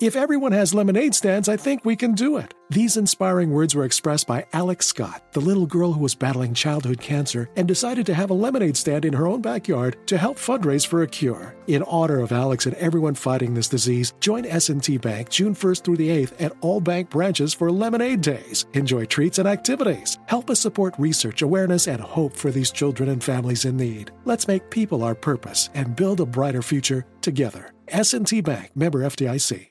If everyone has lemonade stands, I think we can do it. These inspiring words were expressed by Alex Scott, the little girl who was battling childhood cancer and decided to have a lemonade stand in her own backyard to help fundraise for a cure. In honor of Alex and everyone fighting this disease, join S&T Bank June 1st through the 8th at all bank branches for Lemonade Days. Enjoy treats and activities. Help us support research, awareness, and hope for these children and families in need. Let's make people our purpose and build a brighter future together. S&T Bank, member FDIC.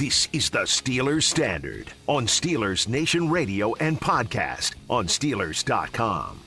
This is the Steelers Standard on Steelers Nation Radio and podcast on Steelers.com.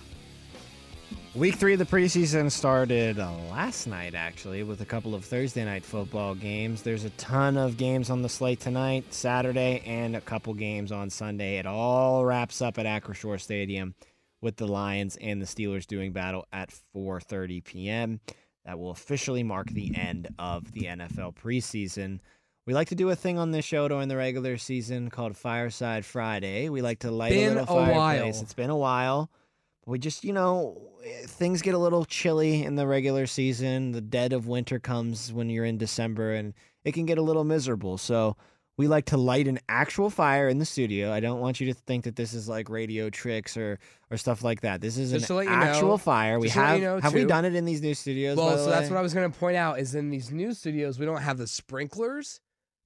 Week three of the preseason started uh, last night, actually, with a couple of Thursday night football games. There's a ton of games on the slate tonight, Saturday, and a couple games on Sunday. It all wraps up at Acrisure Stadium with the Lions and the Steelers doing battle at 4:30 p.m. That will officially mark the end of the NFL preseason. We like to do a thing on this show during the regular season called Fireside Friday. We like to light Been a little a fireplace. while. It's been a while. We just, you know, eh, things get a little chilly in the regular season. The dead of winter comes when you're in December and it can get a little miserable. So we like to light an actual fire in the studio. I don't want you to think that this is like radio tricks or or stuff like that. This is Just an actual know- fire. We just to let have you know, have we done it in these new studios? Well, so that's what I was going to point out is in these new studios we don't have the sprinklers,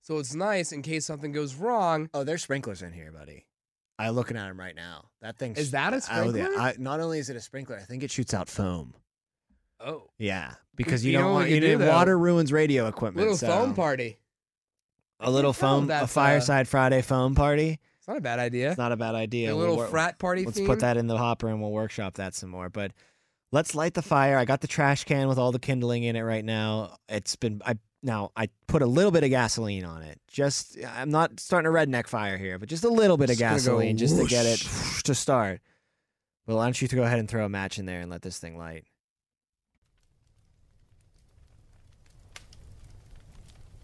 so it's nice in case something goes wrong. Oh, there's sprinklers in here, buddy. I'm looking at them right now. That thing Is that a sprinkler? Oh, yeah. I, not only is it a sprinkler, I think it shoots out foam. Oh, Yeah, because you, You don't want you do, though? water ruins radio equipment. little so foam party. A little foam, a uh, fireside Friday foam party. It's not a bad idea. It's not a bad idea. a We'll little frat party. Let's theme. put that in the hopper and we'll workshop that some more. But let's light the fire. I got the trash can with all the kindling in it right now. It's been I now I put a little bit of gasoline on it. Just I'm not starting a redneck fire here, but just a little bit of Just go gasoline just to get it whoosh. to start. Well, why don't you go ahead and throw a match in there and let this thing light?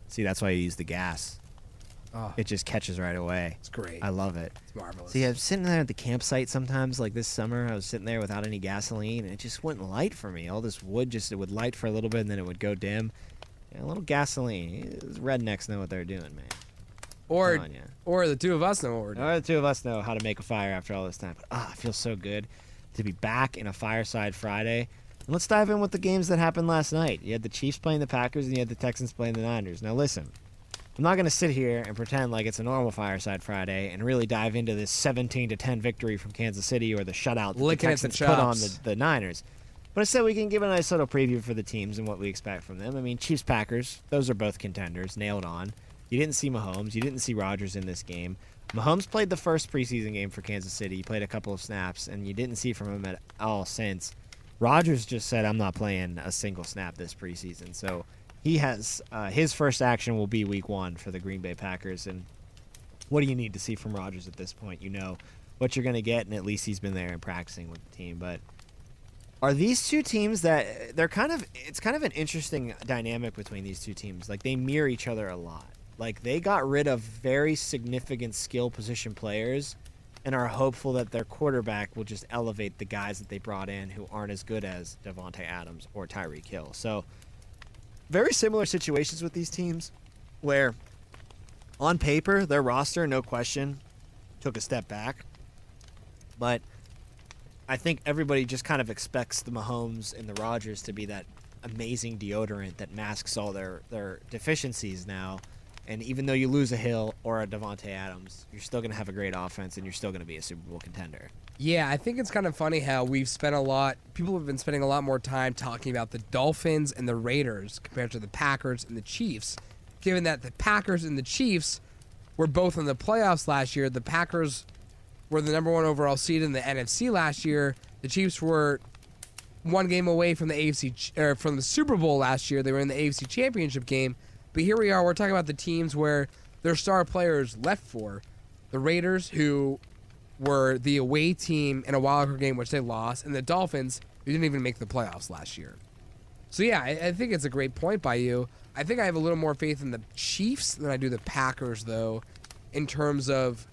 See, that's why you use the gas. Oh, It just catches right away. it's great. I love it. it's marvelous. See, I'm sitting there at the campsite sometimes, like this summer. I was sitting there without any gasoline, and it just wouldn't light for me. All this wood just it would light for a little bit, and then it would go dim. A little gasoline. These rednecks know what they're doing, man. or or the two of us know what we're doing. Or the two of us know how to make a fire after all this time. But ah, it feels so good to be back in a fireside Friday. And let's dive in with the games that happened last night. You had the Chiefs playing the Packers, and you had the Texans playing the Niners. Now listen, I'm not going to sit here and pretend like it's a normal fireside Friday and really dive into this 17 to 10 victory from Kansas City or the shutout that the Licking at the Texans put on the, the Niners. But instead, we can give a nice little preview for the teams and what we expect from them. I mean, Chiefs Packers, those are both contenders, nailed on. You didn't see Mahomes, you didn't see Rodgers in this game. Mahomes played the first preseason game for Kansas City. He played a couple of snaps, and you didn't see from him at all since. Rodgers just said, "I'm not playing a single snap this preseason." So he has uh, his first action will be Week One for the Green Bay Packers. And what do you need to see from Rodgers at this point? You know what you're going to get, and at least he's been there and practicing with the team. But are these two teams that they're kind of? It's kind of an interesting dynamic between these two teams. Like they mirror each other a lot. Like they got rid of very significant skill position players and are hopeful that their quarterback will just elevate the guys that they brought in who aren't as good as Davante Adams or Tyreek Hill. So very similar situations with these teams where on paper their roster no question took a step back. But I think everybody just kind of expects the Mahomes and the Rodgers to be that amazing deodorant that masks all their, their deficiencies now. And even though you lose a Hill or a Davante Adams, you're still going to have a great offense and you're still going to be a Super Bowl contender. Yeah, I think it's kind of funny how we've spent a lot. People have been spending a lot more time talking about the Dolphins and the Raiders compared to the Packers and the Chiefs. Given that the Packers and the Chiefs were both in the playoffs last year, the Packers were the number one overall seed in the NFC last year. The Chiefs were one game away from the AFC or from the Super Bowl last year. They were in the AFC Championship game, but here we are. We're talking about the teams where their star players left for the Raiders, who were the away team in a wild card game, which they lost, and the Dolphins, who didn't even make the playoffs last year. So yeah, I, I think it's a great point by you. I think I have a little more faith in the Chiefs than I do the Packers, though, in terms of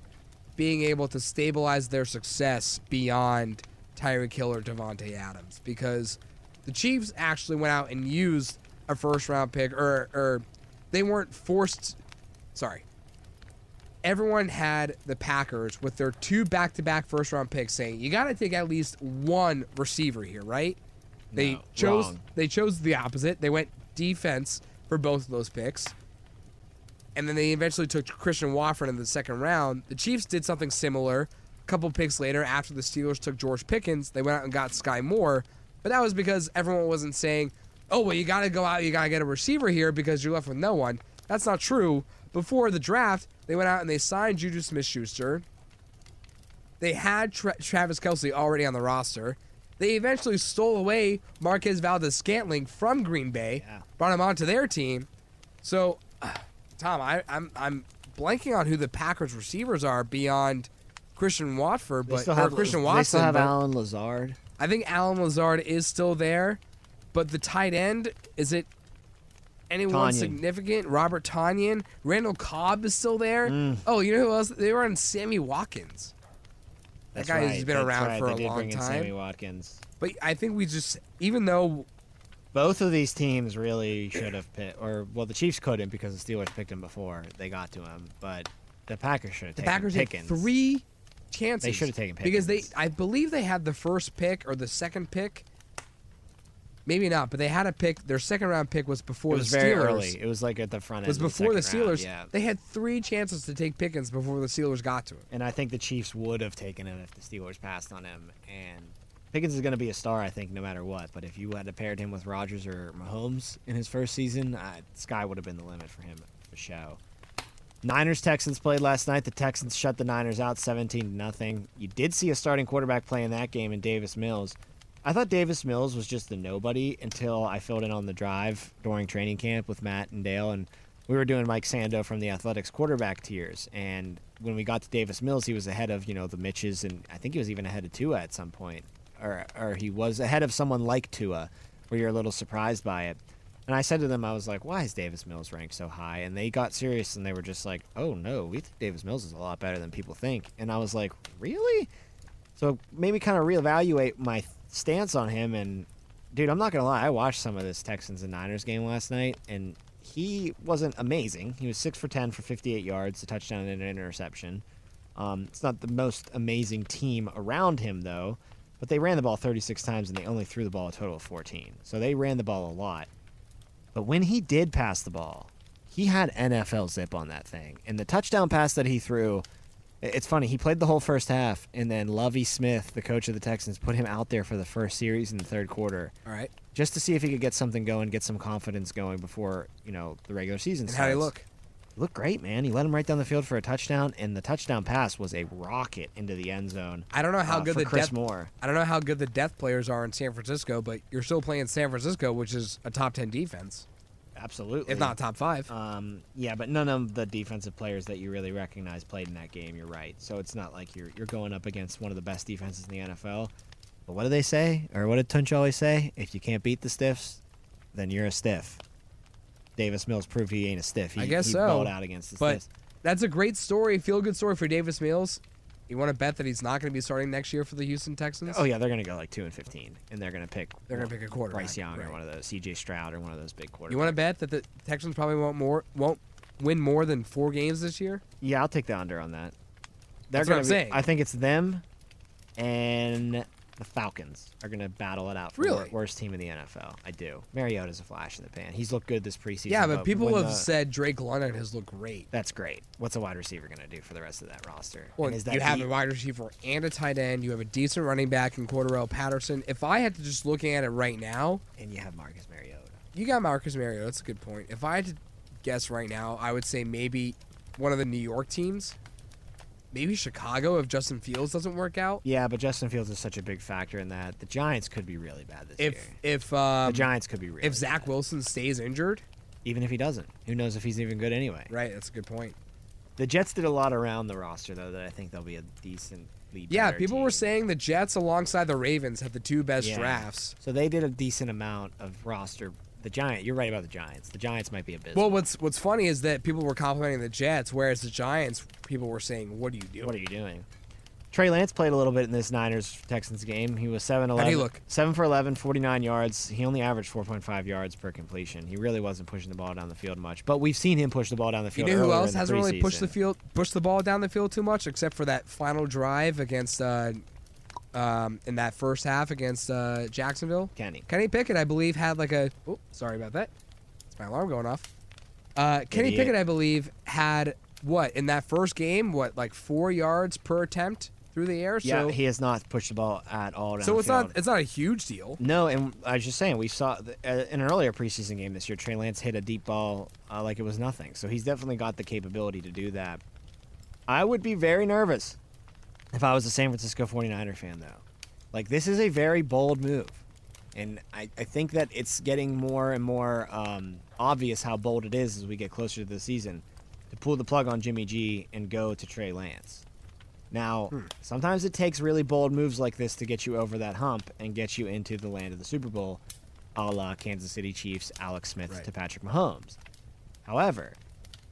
being able to stabilize their success beyond Tyreek Hill or Davante Adams, because the Chiefs actually went out and used a first round pick, or or they weren't forced. Sorry. Everyone had the Packers with their two back to back first round picks saying, you got to take at least one receiver here, right? They No, chose wrong. they chose the opposite. They went defense for both of those picks. And then they eventually took Christian Watford in the second round. The Chiefs did something similar. A couple picks later, after the Steelers took George Pickens, they went out and got Sky Moore. But that was because everyone wasn't saying, oh, well, you got to go out, you got to get a receiver here because you're left with no one. That's not true. Before the draft, they went out and they signed Juju Smith Schuster. They had Tra- Travis Kelce already on the roster. They eventually stole away Marquez Valdes Scantling from Green Bay, Yeah. brought him onto their team. So, Tom, I, I'm I'm blanking on who the Packers receivers are beyond Christian Watford, They but still or have Christian They Watson. still have Allen Lazard. I think Allen Lazard is still there, but the tight end is it anyone Tonyan. significant? Robert Tonyan, Randall Cobb is still there. Mm. Oh, you know who else? They were on Sammy Watkins. That That's guy has right, been that's around right, for they a did long bring in Sammy. Watkins. But I think we just, even though Both of these teams really should have picked, or well, the Chiefs couldn't because the Steelers picked him before they got to him, but the Packers should have the taken Packers Pickens. had three chances, They should have taken Pickens. because they, I believe they had the first pick or the second pick. Maybe not, but they had a pick. Their second round pick was before It was the Steelers. very early. It was like at the front end. was of before the round, Steelers. yeah. They had three chances to take Pickens before the Steelers got to him. And I think the Chiefs would have taken him if the Steelers passed on him. And Pickens is going to be a star, I think, no matter what. But if you had paired him with Rodgers or Mahomes in his first season, sky would have been the limit for him for show. Niners Texans played last night. The Texans shut the Niners out 17 to nothing. You did see a starting quarterback play in that game in Davis Mills. I thought Davis Mills was just a nobody until I filled in on the drive during training camp with Matt and Dale, and we were doing Mike Sando from the Athletics quarterback tiers. And when we got to Davis Mills, he was ahead of you know the Mitches, and I think he was even ahead of Tua at some point, or or he was ahead of someone like Tua, where you're a little surprised by it. And I said to them, I was like, why is Davis Mills ranked so high? And they got serious and they were just like, oh no, we think Davis Mills is a lot better than people think. And I was like, really? So it made me kind of reevaluate my stance on him. And dude, I'm not gonna lie, I watched some of this Texans and Niners game last night, and he wasn't amazing. He was six for ten for 58 yards, a touchdown and an interception. Um, it's not the most amazing team around him though, but they ran the ball 36 times and they only threw the ball a total of 14. So they ran the ball a lot. But when he did pass the ball, he had NFL zip on that thing. And the touchdown pass that he threw, it's funny, he played the whole first half, and then Lovie Smith, the coach of the Texans, put him out there for the first series in the third quarter All right. just to see if he could get something going, get some confidence going before, you know, the regular season And starts. how you look? Looked great, man. He led him right down the field for a touchdown, and the touchdown pass was a rocket into the end zone. I don't know how uh, good the Chris depth. Moore. I don't know how good the depth players are in San Francisco, but you're still playing San Francisco, which is a top ten defense, Absolutely. if not top five. Um, yeah, but none of the defensive players that you really recognize played in that game. You're right. So it's not like you're you're going up against one of the best defenses in the NFL. But what do they say, or what did Tunch always say? If you can't beat the stiffs, then you're a stiff. Davis Mills proved he ain't a stiff. He, I guess he so. out against the but stiffs. that's a great story, feel good story for Davis Mills. You want to bet that he's not going to be starting next year for the Houston Texans? Oh yeah, they're gonna go like two and fifteen, and they're gonna pick. They're gonna pick a quarterback, Bryce Young right. or one of those, C.J. Stroud or one of those big quarterbacks. You want to bet that the Texans probably won't more won't win more than four games this year? Yeah, I'll take the under on that. They're That's what I'm be- saying. I think it's them and the Falcons are gonna battle it out for Really? wor- worst team in the NFL. I do. Mariota's a flash in the pan. He's looked good this preseason. yeah, but people have the- said Drake London has looked great. that's great. What's a wide receiver gonna do for the rest of that roster? Well, And is that you have deep? a wide receiver and a tight end. You have a decent running back in Cordarrelle Patterson. If I had to just look at it right now, and you have Marcus Mariota. you got Marcus Mariota. That's a good point. If I had to guess right now, I would say maybe one of the New York teams. Maybe Chicago if Justin Fields doesn't work out. Yeah, but Justin Fields is such a big factor in that. The Giants could be really bad this If year. if um, The Giants could be really if Zach bad. Wilson stays injured, even if he doesn't, who knows if he's even good anyway. right? That's a good point. The Jets did a lot around the roster though that I think they'll be a decently Yeah, people were saying the Jets alongside the Ravens had the two best Yeah. drafts. So they did a decent amount of roster. The Giant, you're right about the Giants. The Giants might be a bit. Well, what's what's funny is that people were complimenting the Jets, whereas the Giants, people were saying, "What are you doing?" what are you doing? Trey Lance played a little bit in this Niners Texans game. He was 7 11. How'd he look? 7 for 11, 49 yards. He only averaged 4.5 yards per completion. He really wasn't pushing the ball down the field much. But we've seen him push the ball down the field. You know who else hasn't really pushed the field, pushed the ball down the field too much, except for that final drive against, uh, um, in that first half against uh, Jacksonville. Kenny. Kenny Pickett, I believe, had like a. Oh, sorry about that. It's my alarm going off. Uh, Kenny Idiot. Pickett, I believe, had what in that first game? What like four yards per attempt through the air? Yeah, so he has not pushed the ball at all so it's not it's not a huge deal. No, and I was just saying, we saw uh, in an earlier preseason game this year, Trey Lance hit a deep ball uh, like it was nothing. So he's definitely got the capability to do that. I would be very nervous if I was a San Francisco 49er fan, though. Like, this is a very bold move. And I, I think that it's getting more and more um, obvious how bold it is as we get closer to the season to pull the plug on Jimmy G and go to Trey Lance. Now, sometimes it takes really bold moves like this to get you over that hump and get you into the land of the Super Bowl, a la Kansas City Chiefs, Alex Smith Right. to Patrick Mahomes. However,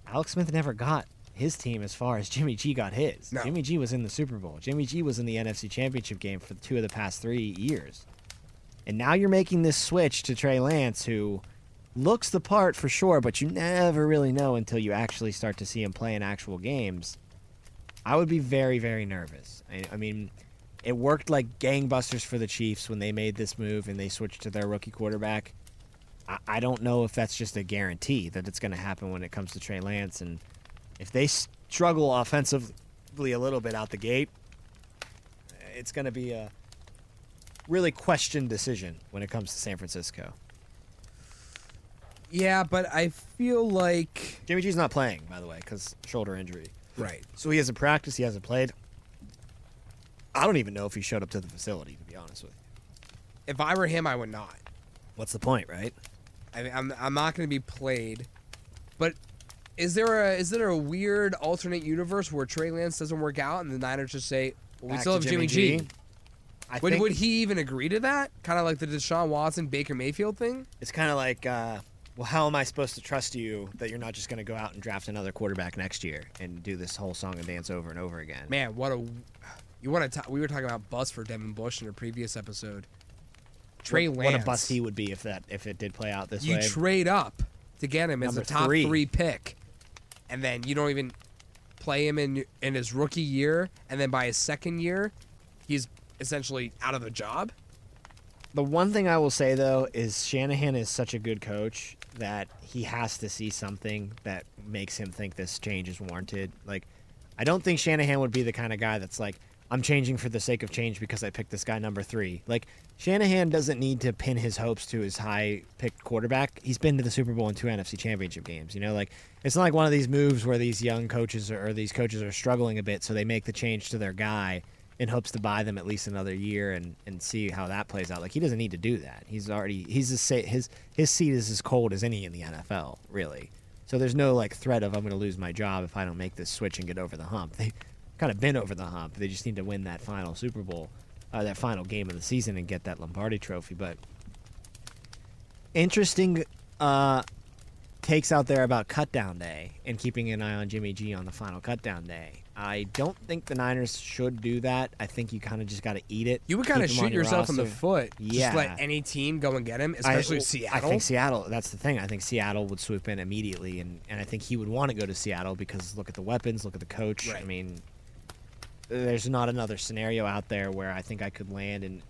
Alex Smith never got his team as far as Jimmy G got his. No. Jimmy G was in the Super Bowl. Jimmy G was in the NFC Championship game for two of the past three years. And now you're making this switch to Trey Lance, who looks the part for sure, but you never really know until you actually start to see him play in actual games. I would be very, very nervous. I, I mean, it worked like gangbusters for the Chiefs when they made this move and they switched to their rookie quarterback. I, I don't know if that's just a guarantee that it's going to happen when it comes to Trey Lance. And if they struggle offensively a little bit out the gate, it's going to be a really questioned decision when it comes to San Francisco. Yeah, but I feel like Jimmy G's not playing, by the way, because shoulder injury. right. So he hasn't practiced. He hasn't played. I don't even know if he showed up to the facility, to be honest with you. If I were him, I would not. What's the point, right? I mean, I'm I'm not going to be played. But is there a is there a weird alternate universe where Trey Lance doesn't work out and the Niners just say, well, we still have Jimmy, G. I Would, think would he even agree to that? Kind of like the Deshaun Watson Baker Mayfield thing. it's kind of like, uh, well, how am I supposed to trust you that you're not just going to go out and draft another quarterback next year and do this whole song and dance over and over again? Man, what a you want to? We were talking about bust for Devin Bush in a previous episode. Trey what, Lance. what a bust he would be if that if it did play out this you way. trade up to get him as a top three. three. pick, and then you don't even play him in in his rookie year, and then by his second year, he's essentially out of the job. The one thing I will say though is Shanahan is such a good coach that he has to see something that makes him think this change is warranted. Like, I don't think Shanahan would be the kind of guy that's like, I'm changing for the sake of change because I picked this guy number three. Like, Shanahan doesn't need to pin his hopes to his high picked quarterback. He's been to the Super Bowl and two NFC championship games. You know, like, it's not like one of these moves where these young coaches are, or these coaches are struggling a bit, so they make the change to their guy in hopes to buy them at least another year and, and see how that plays out. Like he doesn't need to do that. He's already he's sa- his his seat is as cold as any in the NFL, really. So there's no like threat of I'm going to lose my job if I don't make this switch and get over the hump. They kind of been over the hump. They just need to win that final Super Bowl, uh, that final game of the season and get that Lombardi Trophy. But interesting uh, takes out there about cutdown day and keeping an eye on Jimmy G on the final cutdown day. I don't think the Niners should do that. I think you kind of just got to eat it. You would kind of keep him on shoot your yourself in the foot. Yeah. Just let any team go and get him, especially I Seattle. I think Seattle. That's the thing. I think Seattle would swoop in immediately, and, and I think he would want to go to Seattle because look at the weapons, look at the coach. I mean, there's not another scenario out there where I think I could land, and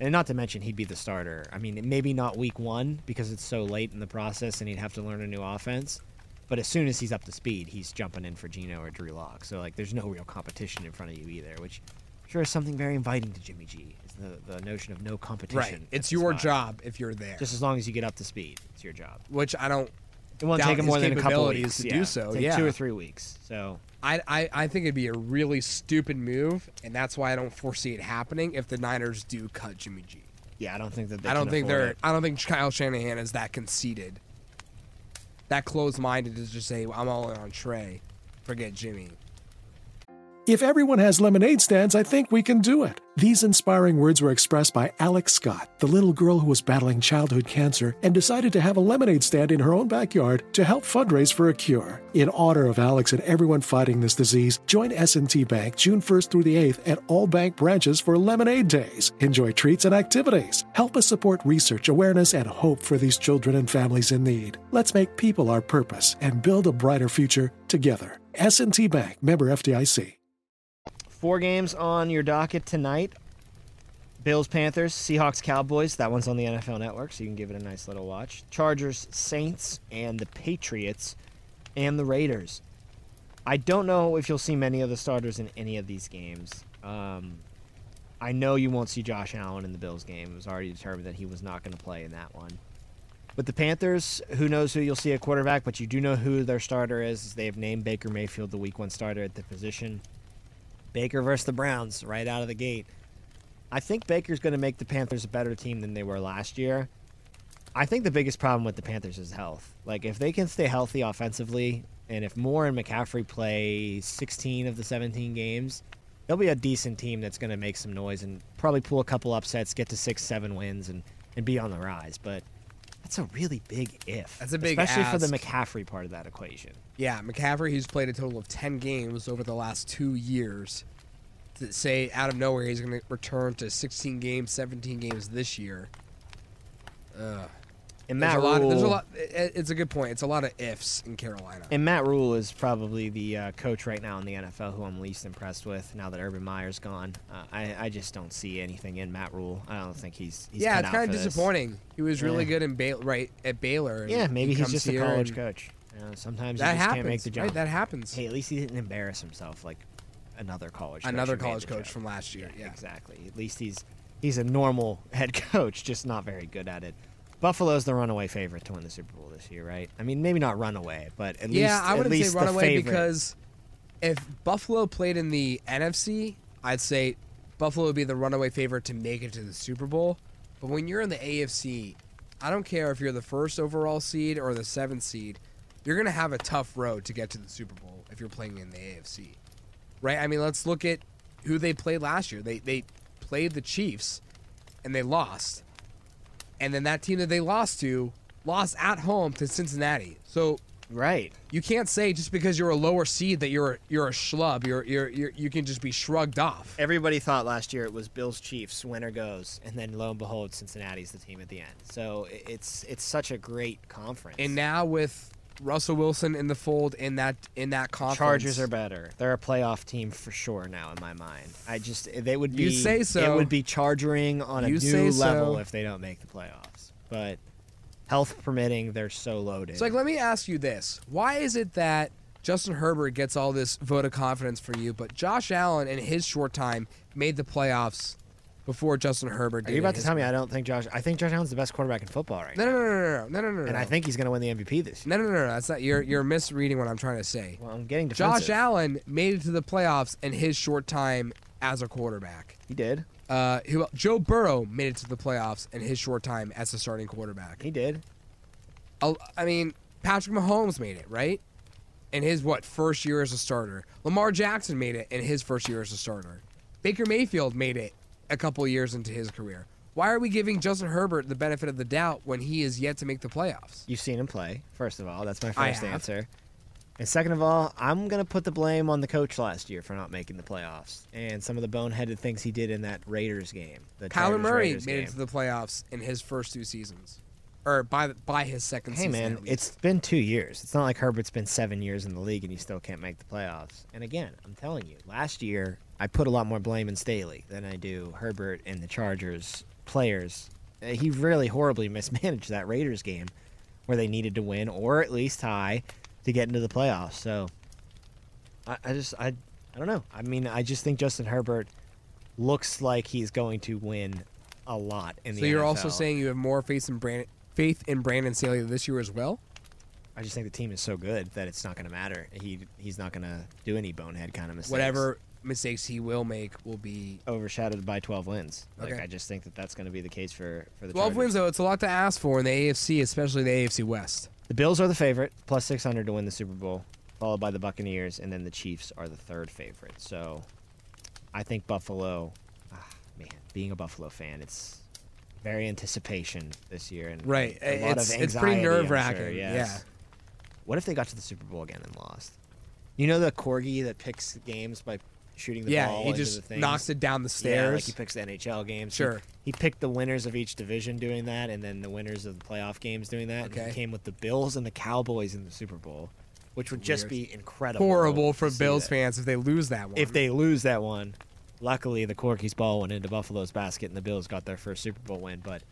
and not to mention he'd be the starter. I mean, maybe not week one because it's so late in the process, and he'd have to learn a new offense. But as soon as he's up to speed, he's jumping in for Gino or Drew Lock. So like, there's no real competition in front of you either, which sure is something very inviting to Jimmy G. Is the the notion of no competition. right. It's your spot. job if you're there. Just as long as you get up to speed, it's your job. which I don't. It won't take him more than a couple capabilities weeks to yeah. do so, yeah. two or three weeks. So I, I I think it'd be a really stupid move, and that's why I don't foresee it happening if the Niners do cut Jimmy G. Yeah, I don't think that they I don't think they're. it. I don't think Kyle Shanahan is that conceited, that closed-minded to just say I'm all in on Trey, forget Jimmy. If everyone has lemonade stands, I think we can do it. These inspiring words were expressed by Alex Scott, the little girl who was battling childhood cancer and decided to have a lemonade stand in her own backyard to help fundraise for a cure. In honor of Alex and everyone fighting this disease, join S&T Bank June 1st through the 8th at all bank branches for Lemonade Days. Enjoy treats and activities. Help us support research, awareness, and hope for these children and families in need. Let's make people our purpose and build a brighter future together. S&T Bank, member FDIC. Four games on your docket tonight. Bills, Panthers, Seahawks, Cowboys. That one's on the NFL Network, so you can give it a nice little watch. Chargers, Saints, and the Patriots, and the Raiders. I don't know if you'll see many of the starters in any of these games. Um, I know you won't see Josh Allen in the Bills game. It was already determined that he was not going to play in that one. With the Panthers, who knows who you'll see at quarterback, but you do know who their starter is. They have named Baker Mayfield the week one starter at the position. Baker versus the Browns right out of the gate. I think Baker's going to make the Panthers a better team than they were last year. I think the biggest problem with the Panthers is health. Like if they can stay healthy offensively, and if Moore and McCaffrey play 16 of the 17 games, they'll be a decent team that's going to make some noise and probably pull a couple upsets, get to six, seven wins, and and be on the rise. But that's a really big if. That's a big especially for the. McCaffrey part of that equation. Yeah, McCaffrey, who's played a total of 10 games over the last two years, to say out of nowhere he's going to return to 16 games, 17 games this year. Ugh. And There's Matt a lot. Rule, There's a lot. it- It's a good point. It's a lot of ifs in Carolina. And Matt Rhule is probably the uh, coach right now in the NFL who I'm least impressed with now that Urban Meyer's gone. Uh, I, I just don't see anything in Matt Rhule. I don't think he's, he's yeah, it's kind of this. disappointing. He was really Yeah. good in Baylor, right at Baylor. Yeah, maybe he he's just a college coach. You know, sometimes That you just happens. can't make the jump. Right, that happens. hey, at least he didn't embarrass himself like another college. coach Another college coach jump. from last year. Yeah. exactly. At least he's he's a normal head coach, just not very good at it. Buffalo's the runaway favorite to win the Super Bowl this year, right? I mean, maybe not runaway, but at least yeah, I at wouldn't least say runaway because if Buffalo played in the NFC, I'd say Buffalo would be the runaway favorite to make it to the Super Bowl. But when you're in the AFC, I don't care if you're the first overall seed or the seventh seed, you're going to have a tough road to get to the Super Bowl if you're playing in the AFC. Right? I mean, let's look at who they played last year. They they played the Chiefs and they lost. And then that team that they lost to lost at home to Cincinnati. So right. you can't say just because you're a lower seed that you're you're a schlub. You're you're, you're you can just be shrugged off. Everybody thought last year it was Bills Chiefs winner goes, and then lo and behold, Cincinnati's the team at the end. So it's it's such a great conference. And now with Russell Wilson in the fold in that in that conference, Chargers are better. They're a playoff team for sure now in my mind. I just they would be You say so. It would be charging on a You new level so. if they don't make the playoffs. But health permitting, they're so loaded. So like, let me ask you this: Why is it that Justin Herbert gets all this vote of confidence for you, but Josh Allen in his short time made the playoffs before Justin Herbert did? Are you about to tell me I don't think Josh? I think Josh Allen's the best quarterback in football right No, now, no, no, no, no, no, no, no. and no. I think he's going to win the MVP this year. no, no, no, no. That's not. You're you're misreading what I'm trying to say. Well, I'm getting defensive. Josh Allen made it to the playoffs in his short time as a quarterback. he did. Uh, who, Joe Burrow made it to the playoffs in his short time as a starting quarterback. He did. I I mean, Patrick Mahomes made it, right? In his what first year as a starter. Lamar Jackson made it in his first year as a starter. Baker Mayfield made it a couple years into his career. Why are we giving Justin Herbert the benefit of the doubt when he is yet to make the playoffs? You've seen him play. First of all, that's my first answer. And second of all, I'm going to put the blame on the coach last year for not making the playoffs and some of the boneheaded things he did in that Raiders game. The Kyler Chargers Murray Raiders made game. it to the playoffs in his first two seasons, or by by his second Hey season. man, it's been two years. It's not like Herbert's been seven years in the league and he still can't make the playoffs. And again, I'm telling you, last year I put a lot more blame in Staley than I do Herbert and the Chargers players. Uh, He really horribly mismanaged that Raiders game where they needed to win or at least tie to get into the playoffs. So I, I just I I don't know. I mean, I just think Justin Herbert looks like he's going to win a lot in the so you're also saying you have more faith in Brandon, faith in Brandon Staley this year as well. I just think the team is so good that it's not going to matter. He he's not going to do any bonehead kind of mistakes. Whatever mistakes he will make will be overshadowed by 12 wins. Like Okay. I just think that that's going to be the case for for the 12 Chargers. wins, though. It's a lot to ask for in the AFC, especially the AFC West. The Bills are the favorite, plus 600 to win the Super Bowl, followed by the Buccaneers, and then the Chiefs are the third favorite. So I think Buffalo, ah, man, being a Buffalo fan, it's very anticipation this year. and Right. A lot It's- of it's pretty nerve-wracking, sure, yeah. What if they got to the Super Bowl again and lost? You know the corgi that picks games by shooting the yeah, ball he just knocks it down the Yeah, stairs. like he picks the NHL games. Sure. He, picked the winners of each division doing that, and then the winners of the playoff games doing that. And Okay. he came with the Bills and the Cowboys in the Super Bowl, which would just be incredible. Horrible for Bills that. fans if they lose that one. If they lose that one, luckily the Corky's ball went into Buffalo's basket, and the Bills got their first Super Bowl win. But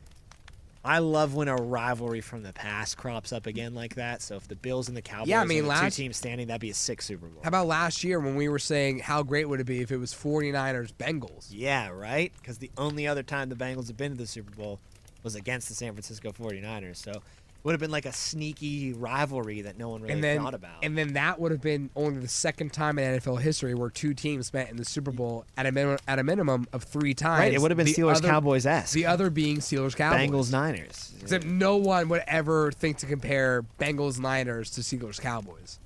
I love when a rivalry from the past crops up again like that. So if the Bills and the Cowboys Yeah, I mean, are the last- two teams standing, that'd be a sick Super Bowl. How about last year when we were saying how great would it be if it was 49ers Bengals? Yeah, right? Because the only other time the Bengals have been to the Super Bowl was against the San Francisco 49ers. So would have been like a sneaky rivalry that no one really and then thought about. and then that would have been only the second time in NFL history where two teams met in the Super Bowl at a minimum at a minimum of three times. right, it would have been The Steelers other- Cowboys esque. The other being Steelers Cowboys. Bengals Niners. Except no one would ever think to compare Bengals Niners to Steelers Cowboys.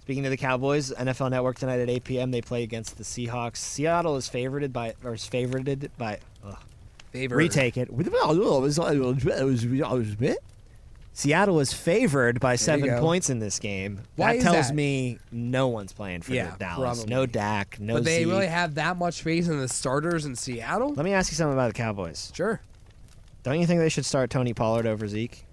Speaking of the Cowboys, NFL Network tonight at 8 p.m. They play against the Seahawks. Seattle is favored by or is favorited by. Ugh, Favorite. retake it. Seattle is favored by seven points in this game. Why that tells that? me no one's playing for Yeah, Dallas. probably. No Dak. No But they Zeke. really have that much faith in the starters in Seattle? Let me ask you something about the Cowboys. Sure. Don't you think they should start Tony Pollard over Zeke?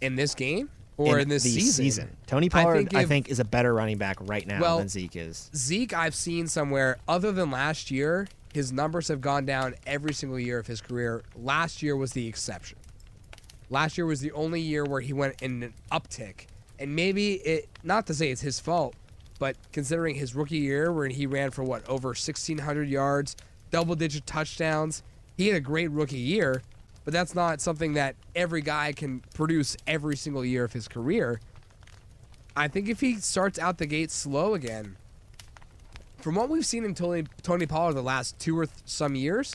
In this game? Or in, this the season? Tony I Pollard, think I think, is a better running back right now Well, than Zeke is. Zeke, I've seen somewhere, other than last year, his numbers have gone down every single year of his career. Last year was the exception. Last year was the only year where he went in an uptick. And maybe it, not to say it's his fault, but considering his rookie year where he ran for what, over 1,600 yards, double digit touchdowns, he had a great rookie year, but that's not something that every guy can produce every single year of his career. I think if he starts out the gate slow again, from what we've seen in Tony, Tony Pollard the last two or some years,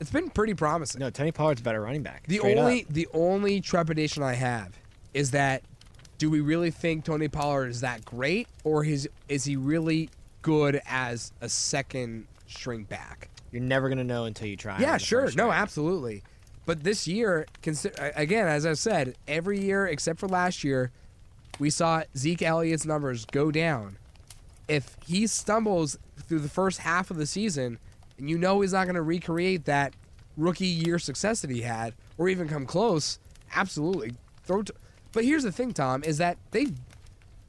it's been pretty promising. No, Tony Pollard's a better running back. the straight only up. the only trepidation I have is that do we really think Tony Pollard is that great, or is is he really good as a second string back? you're never gonna know until you try. Yeah, sure. No, round. absolutely. But this year, consi- again, as I said, every year except for last year, we saw Zeke Elliott's numbers go down. If he stumbles through the first half of the season, and you know he's not going to recreate that rookie year success that he had, or even come close, absolutely throw. But here's the thing, Tom, is that they've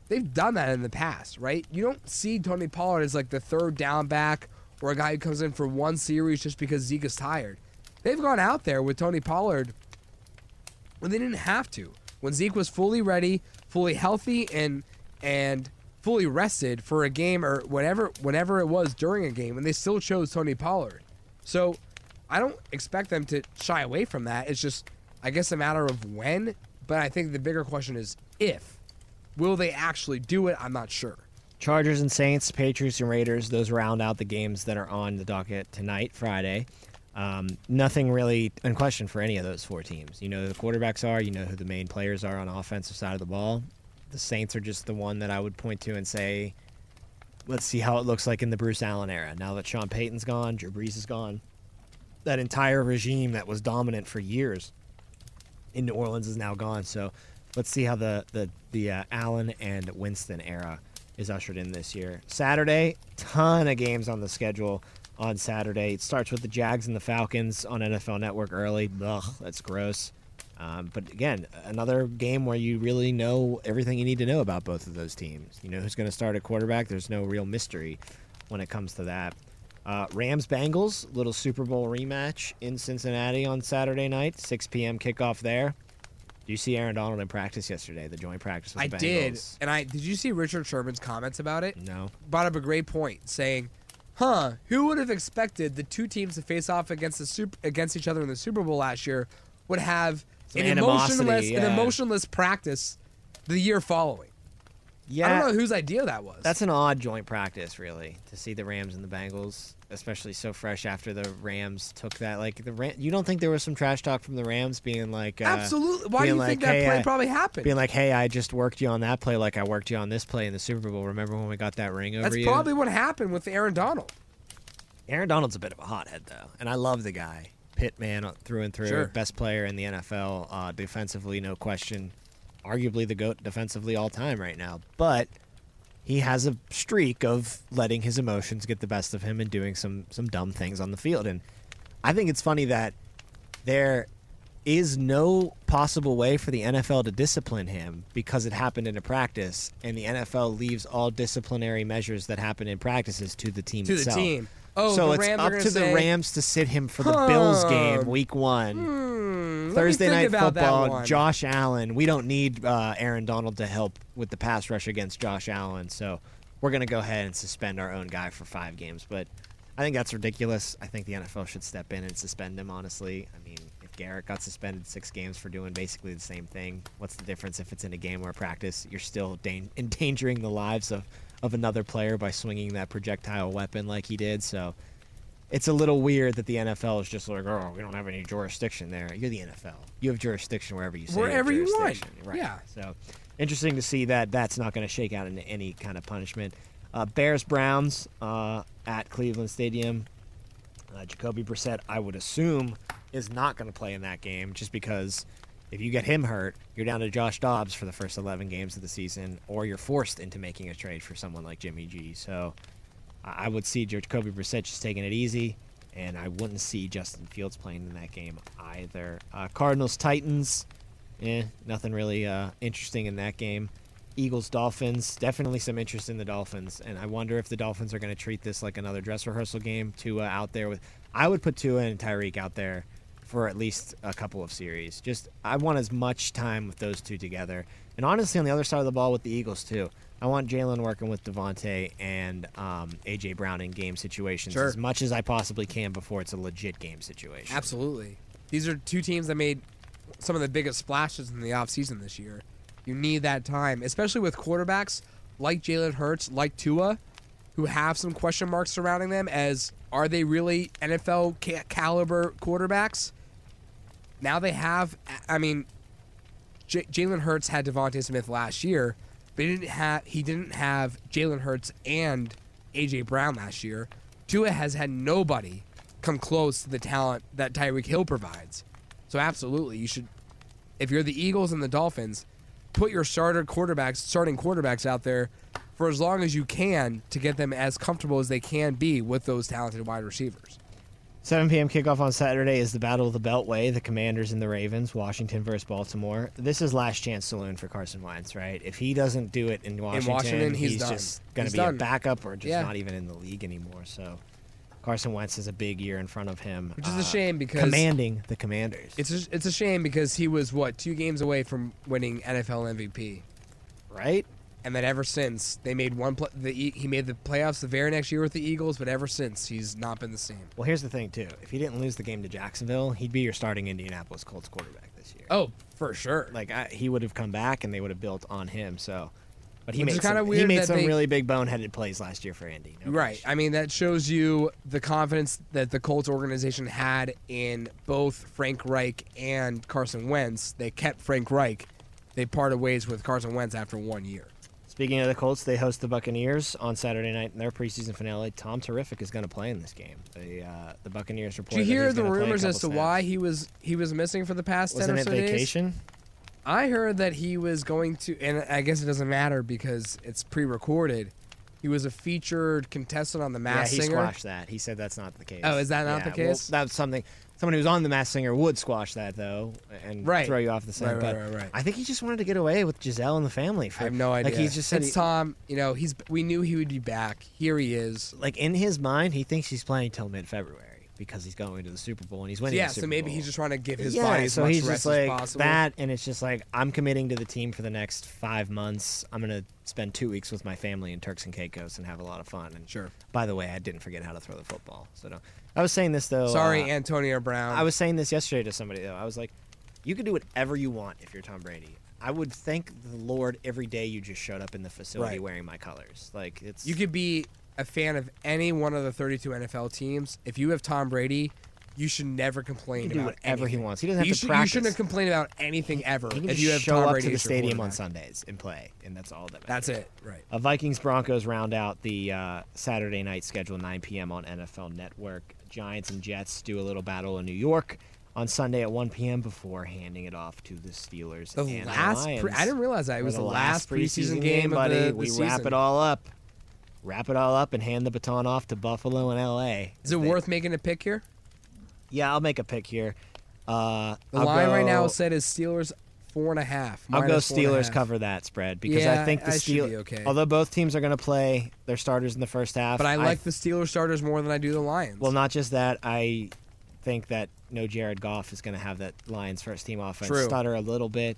they've done that in the past, right? You don't see Tony Pollard as like the third down back or a guy who comes in for one series just because Zeke is tired. They've gone out there with Tony Pollard when they didn't have to. When Zeke was fully ready, fully healthy, and and fully rested for a game or whatever whenever it was during a game, and they still chose Tony Pollard. So I don't expect them to shy away from that. It's just I guess a matter of when. But I think the bigger question is if. Will they actually do it? I'm not sure. Chargers and Saints, Patriots and Raiders. Those round out the games that are on the docket tonight, Friday. Um, nothing really in question for any of those four teams. You know who the quarterbacks are. You know who the main players are on the offensive side of the ball. The Saints are just the one that I would point to and say, let's see how it looks like in the Bruce Allen era. Now that Sean Payton's gone, Drew Brees is gone, that entire regime that was dominant for years in New Orleans is now gone. So let's see how the the the uh, Allen and Winston era is ushered in this year. Saturday, ton of games on the schedule on Saturday. It starts with the Jags and the Falcons on NFL Network early. Ugh, that's gross. Um, but again, another game where you really know everything you need to know about both of those teams. You know who's going to start at quarterback. There's no real mystery when it comes to that. Uh, Rams Bengals, little Super Bowl rematch in Cincinnati on Saturday night, 6 p.m. kickoff there. Do you see Aaron Donald in practice yesterday? The joint practice with I did, and I did. You see Richard Sherman's comments about it? No. brought up a great point, saying, "Huh? Who would have expected the two teams to face off against the super, against each other in the Super Bowl last year would have Some an emotionless an emotionless practice the year following. Yeah, I don't know whose idea that was. That's an odd joint practice, really, to see the Rams and the Bengals, especially so fresh after the Rams took that. Like the Ram- you don't think there was some trash talk from the Rams being like, uh, absolutely. Why do you like, think that hey, play I- probably happened? being like, "Hey, I just worked you on that play, like I worked you on this play in the Super Bowl. Remember when we got that ring over That's you?" probably what happened with Aaron Donald. Aaron Donald's a bit of a hothead, though, and I love the guy. Pitt man through and through, Sure. best player in the NFL, uh, defensively, no question. Arguably the goat defensively all time right now, but he has a streak of letting his emotions get the best of him and doing some some dumb things on the field. And I think it's funny that there is no possible way for the NFL to discipline him because it happened in a practice, and the NFL leaves all disciplinary measures that happen in practices to the team To the itself. team. Oh, so it's up to the Rams to sit him for the Bills game, Week One. Hmm, Thursday night football. Josh Allen. We don't need uh, Aaron Donald to help with the pass rush against Josh Allen, so we're gonna go ahead and suspend our own guy for five games. But I think that's ridiculous. I think the NFL should step in and suspend him. Honestly, I mean, if Garrett got suspended six games for doing basically the same thing, what's the difference if it's in a game or practice? You're still dan- endangering the lives of of another player by swinging that projectile weapon like he did. So it's a little weird that the NFL is just like, oh, we don't have any jurisdiction there. You're the NFL. You have jurisdiction wherever you say you Wherever you want. jurisdiction. Right. Yeah. So interesting to see that that's not going to shake out into any kind of punishment. Uh, Bears Browns uh, at Cleveland Stadium. Uh, Jacoby Brissett, I would assume, is not going to play in that game just because if you get him hurt, you're down to Josh Dobbs for the first 11 games of the season, or you're forced into making a trade for someone like Jimmy G. So I would see Jacoby Brissett just taking it easy, and I wouldn't see Justin Fields playing in that game either. Uh, Cardinals Titans, eh, nothing really uh, interesting in that game. Eagles Dolphins, definitely some interest in the Dolphins, and I wonder if the Dolphins are going to treat this like another dress rehearsal game. Tua out there with, I would put Tua and Tyreek out there for at least a couple of series. Just I want as much time with those two together, and honestly, on the other side of the ball with the Eagles too. I want Jalen working with DeVonta and um, AJ Brown in game situations Sure. as much as I possibly can before it's a legit game situation. Absolutely. These are two teams that made some of the biggest splashes in the offseason this year. You need that time, especially with quarterbacks like Jalen Hurts, like Tua, who have some question marks surrounding them as are they really NFL ca- caliber quarterbacks? Now they have, I mean, J- Jalen Hurts had DeVonta Smith last year, but he didn't have he didn't have Jalen Hurts and AJ Brown last year. Tua has had nobody come close to the talent that Tyreek Hill provides. So absolutely, you should. If you're the Eagles and the Dolphins, put your starter quarterbacks, starting quarterbacks out there for as long as you can to get them as comfortable as they can be with those talented wide receivers. 7 p.m. kickoff on Saturday is the Battle of the Beltway, the Commanders and the Ravens, Washington versus Baltimore. This is last chance saloon for Carson Wentz, right? If he doesn't do it in Washington, Washington, he's done. just going to be done. a backup or just Yeah. not even in the league anymore. So Carson Wentz has a big year in front of him. Which is a uh, shame because- commanding the Commanders, It's a, it's a shame because he was what two games away from winning NFL MVP, right? And then ever since they made one play, the he made the playoffs the very next year with the Eagles, but ever since he's not been the same. Well, here's the thing too: if he didn't lose the game to Jacksonville, he'd be your starting Indianapolis Colts quarterback this year. Oh, for sure. like I, he would have come back and they would have built on him. So, but he Which made some, he made some they- really big boneheaded plays last year for Andy. no Right. question. I mean, that shows you the confidence that the Colts organization had in both Frank Reich and Carson Wentz. They kept Frank Reich. They parted ways with Carson Wentz after one year. Speaking of the Colts, they host the Buccaneers on Saturday night in their preseason finale. Tom Terrific is going to play in this game. The uh, the Buccaneers Did reported. you hear the gonna play a rumors as to couple why he was he was missing for the past ten wasn't or it so days? vacation? I heard that he was going to, and I guess it doesn't matter because it's pre-recorded. He was a featured contestant on The Yeah, Masked he Singer. squashed that. He said that's not the case. Oh, is that not Yeah, the well, case? that's something. Someone who's on the Masked Singer would squash that though, and Right. throw you off the set. Right, right, but right, right. I think he just wanted to get away with Gisele and the family. For, I have no idea. Like he's just said, it's he- Tom. You know, he's. We knew he would be back. Here he is. like in his mind, he thinks he's playing till mid-February because he's going to the Super Bowl and he's winning. yeah, so maybe Bowl. he's just trying to give his yeah, body as so much he's rest just like as possible. that, and it's just like I'm committing to the team for the next five months. I'm gonna spend two weeks with my family in Turks and Caicos and have a lot of fun. And Sure. By the way, I didn't forget how to throw the football. So no. I was saying this though. Sorry, uh, Antonio Brown. I was saying this yesterday to somebody though. I was like, you can do whatever you want if you're Tom Brady. I would thank the Lord every day you just showed up in the facility Right. wearing my colors. Like it's You could be a fan of any one of the 32 NFL teams. If you have Tom Brady, you should never complain He can do about whatever he wants. He doesn't have you to should, practice. You shouldn't complain about anything ever He can if you have show Tom up Brady to the stadium on. Sundays and play, and that's all that matters. That's it, right? A Vikings Broncos round out the uh, Saturday night schedule, 9 p.m. on NFL Network. Giants and Jets do a little battle in New York on Sunday at 1 p.m. before handing it off to the Steelers The and last, the pre- I didn't realize that it was the, last preseason, preseason game, buddy. of the, the we season. wrap it all up, wrap it all up, and hand the baton off to Buffalo and L.A. Is it They- worth making a pick here? Yeah, I'll make a pick here. Uh, The I'll line right now go- is Steelers four and a half. I'll go minus four and a Steelers cover that spread because Yeah, I think the Steelers. okay. Although both teams are going to play their starters in the first half, But I like the Steelers starters more than I do the Lions. Well, not just that. I think that no Jared Goff is going to have that Lions first team offense True. stutter a little bit,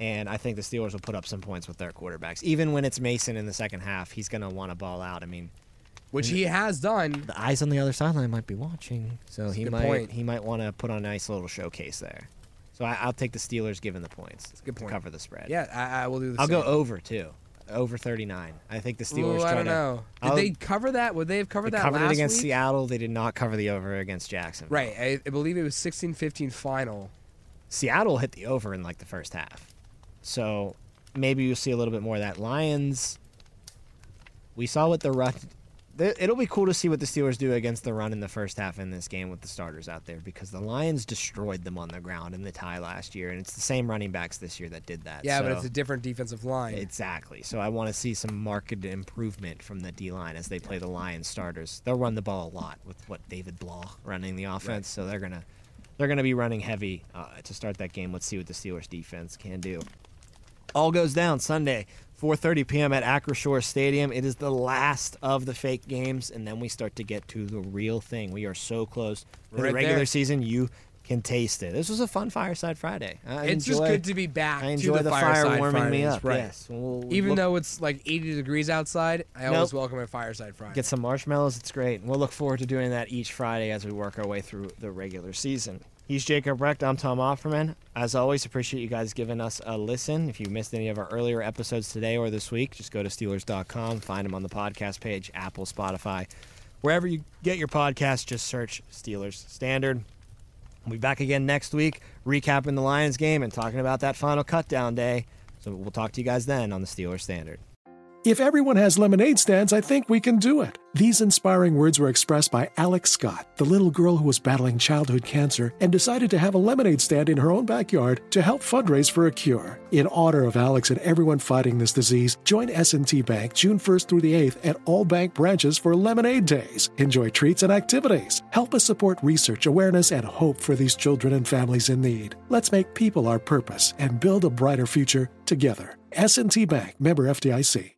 and I think the Steelers will put up some points with their quarterbacks. Even when it's Mason in the second half, he's going to want to ball out. I mean, which he has done. the eyes on the other sideline might be watching, so That's he might point. he might want to put on a nice little showcase there. So I, I'll take the Steelers given the points. a good to point. Cover the spread. Yeah, I, I will do the I'll same. go over too. Over 39. I think the Steelers Ooh, I don't to. know. Did I'll- they cover that? Would they have covered they that covered it against week? Seattle. They did not cover the over against Jackson. Right. I, I believe it was 16-15 final. Seattle hit the over in like the first half. So maybe you'll see a little bit more of that. Lions, we saw what the run. It'll be cool to see what the Steelers do against the run in the first half in this game with the starters out there because the Lions destroyed them on the ground in the tie last year, and it's the same running backs this year that did that. Yeah, but it's a different defensive line. Exactly. So I want to see some marked improvement from the D line as they play the Lions starters. They'll run the ball a lot with what David Blough running the offense, so they're gonna they're gonna be running heavy uh, to start that game. Let's see what the Steelers defense can do. All goes down Sunday, 4:30 p.m. at Acrisure Stadium. It is the last of the fake games, and then we start to get to the real thing. We are so close to Right the regular there. season. You can taste it. This was a fun Fireside Friday. I it's just good to be back. I to enjoy the, the, fire warming me Fridays, up. Right. Yes. We'll Even look- though it's like 80 degrees outside, I always welcome a fireside Friday. get some marshmallows. It's great. And we'll look forward to doing that each Friday as we work our way through the regular season. He's Jacob Recht. I'm Tom Offerman. As always, appreciate you guys giving us a listen. If you missed any of our earlier episodes today or this week, just go to Steelers.com, find them on the podcast page, Apple, Spotify. Wherever you get your podcast, just search Steelers Standard. We'll be back again next week, recapping the Lions game and talking about that final cutdown day. So we'll talk to you guys then on the Steelers Standard. If everyone has lemonade stands, I think we can do it. These inspiring words were expressed by Alex Scott, the little girl who was battling childhood cancer and decided to have a lemonade stand in her own backyard to help fundraise for a cure. In honor of Alex and everyone fighting this disease, join S&T Bank June 1st through the 8th at all bank branches for Lemonade Days. Enjoy treats and activities. Help us support research, awareness, and hope for these children and families in need. Let's make people our purpose and build a brighter future together. S&T Bank, member FDIC.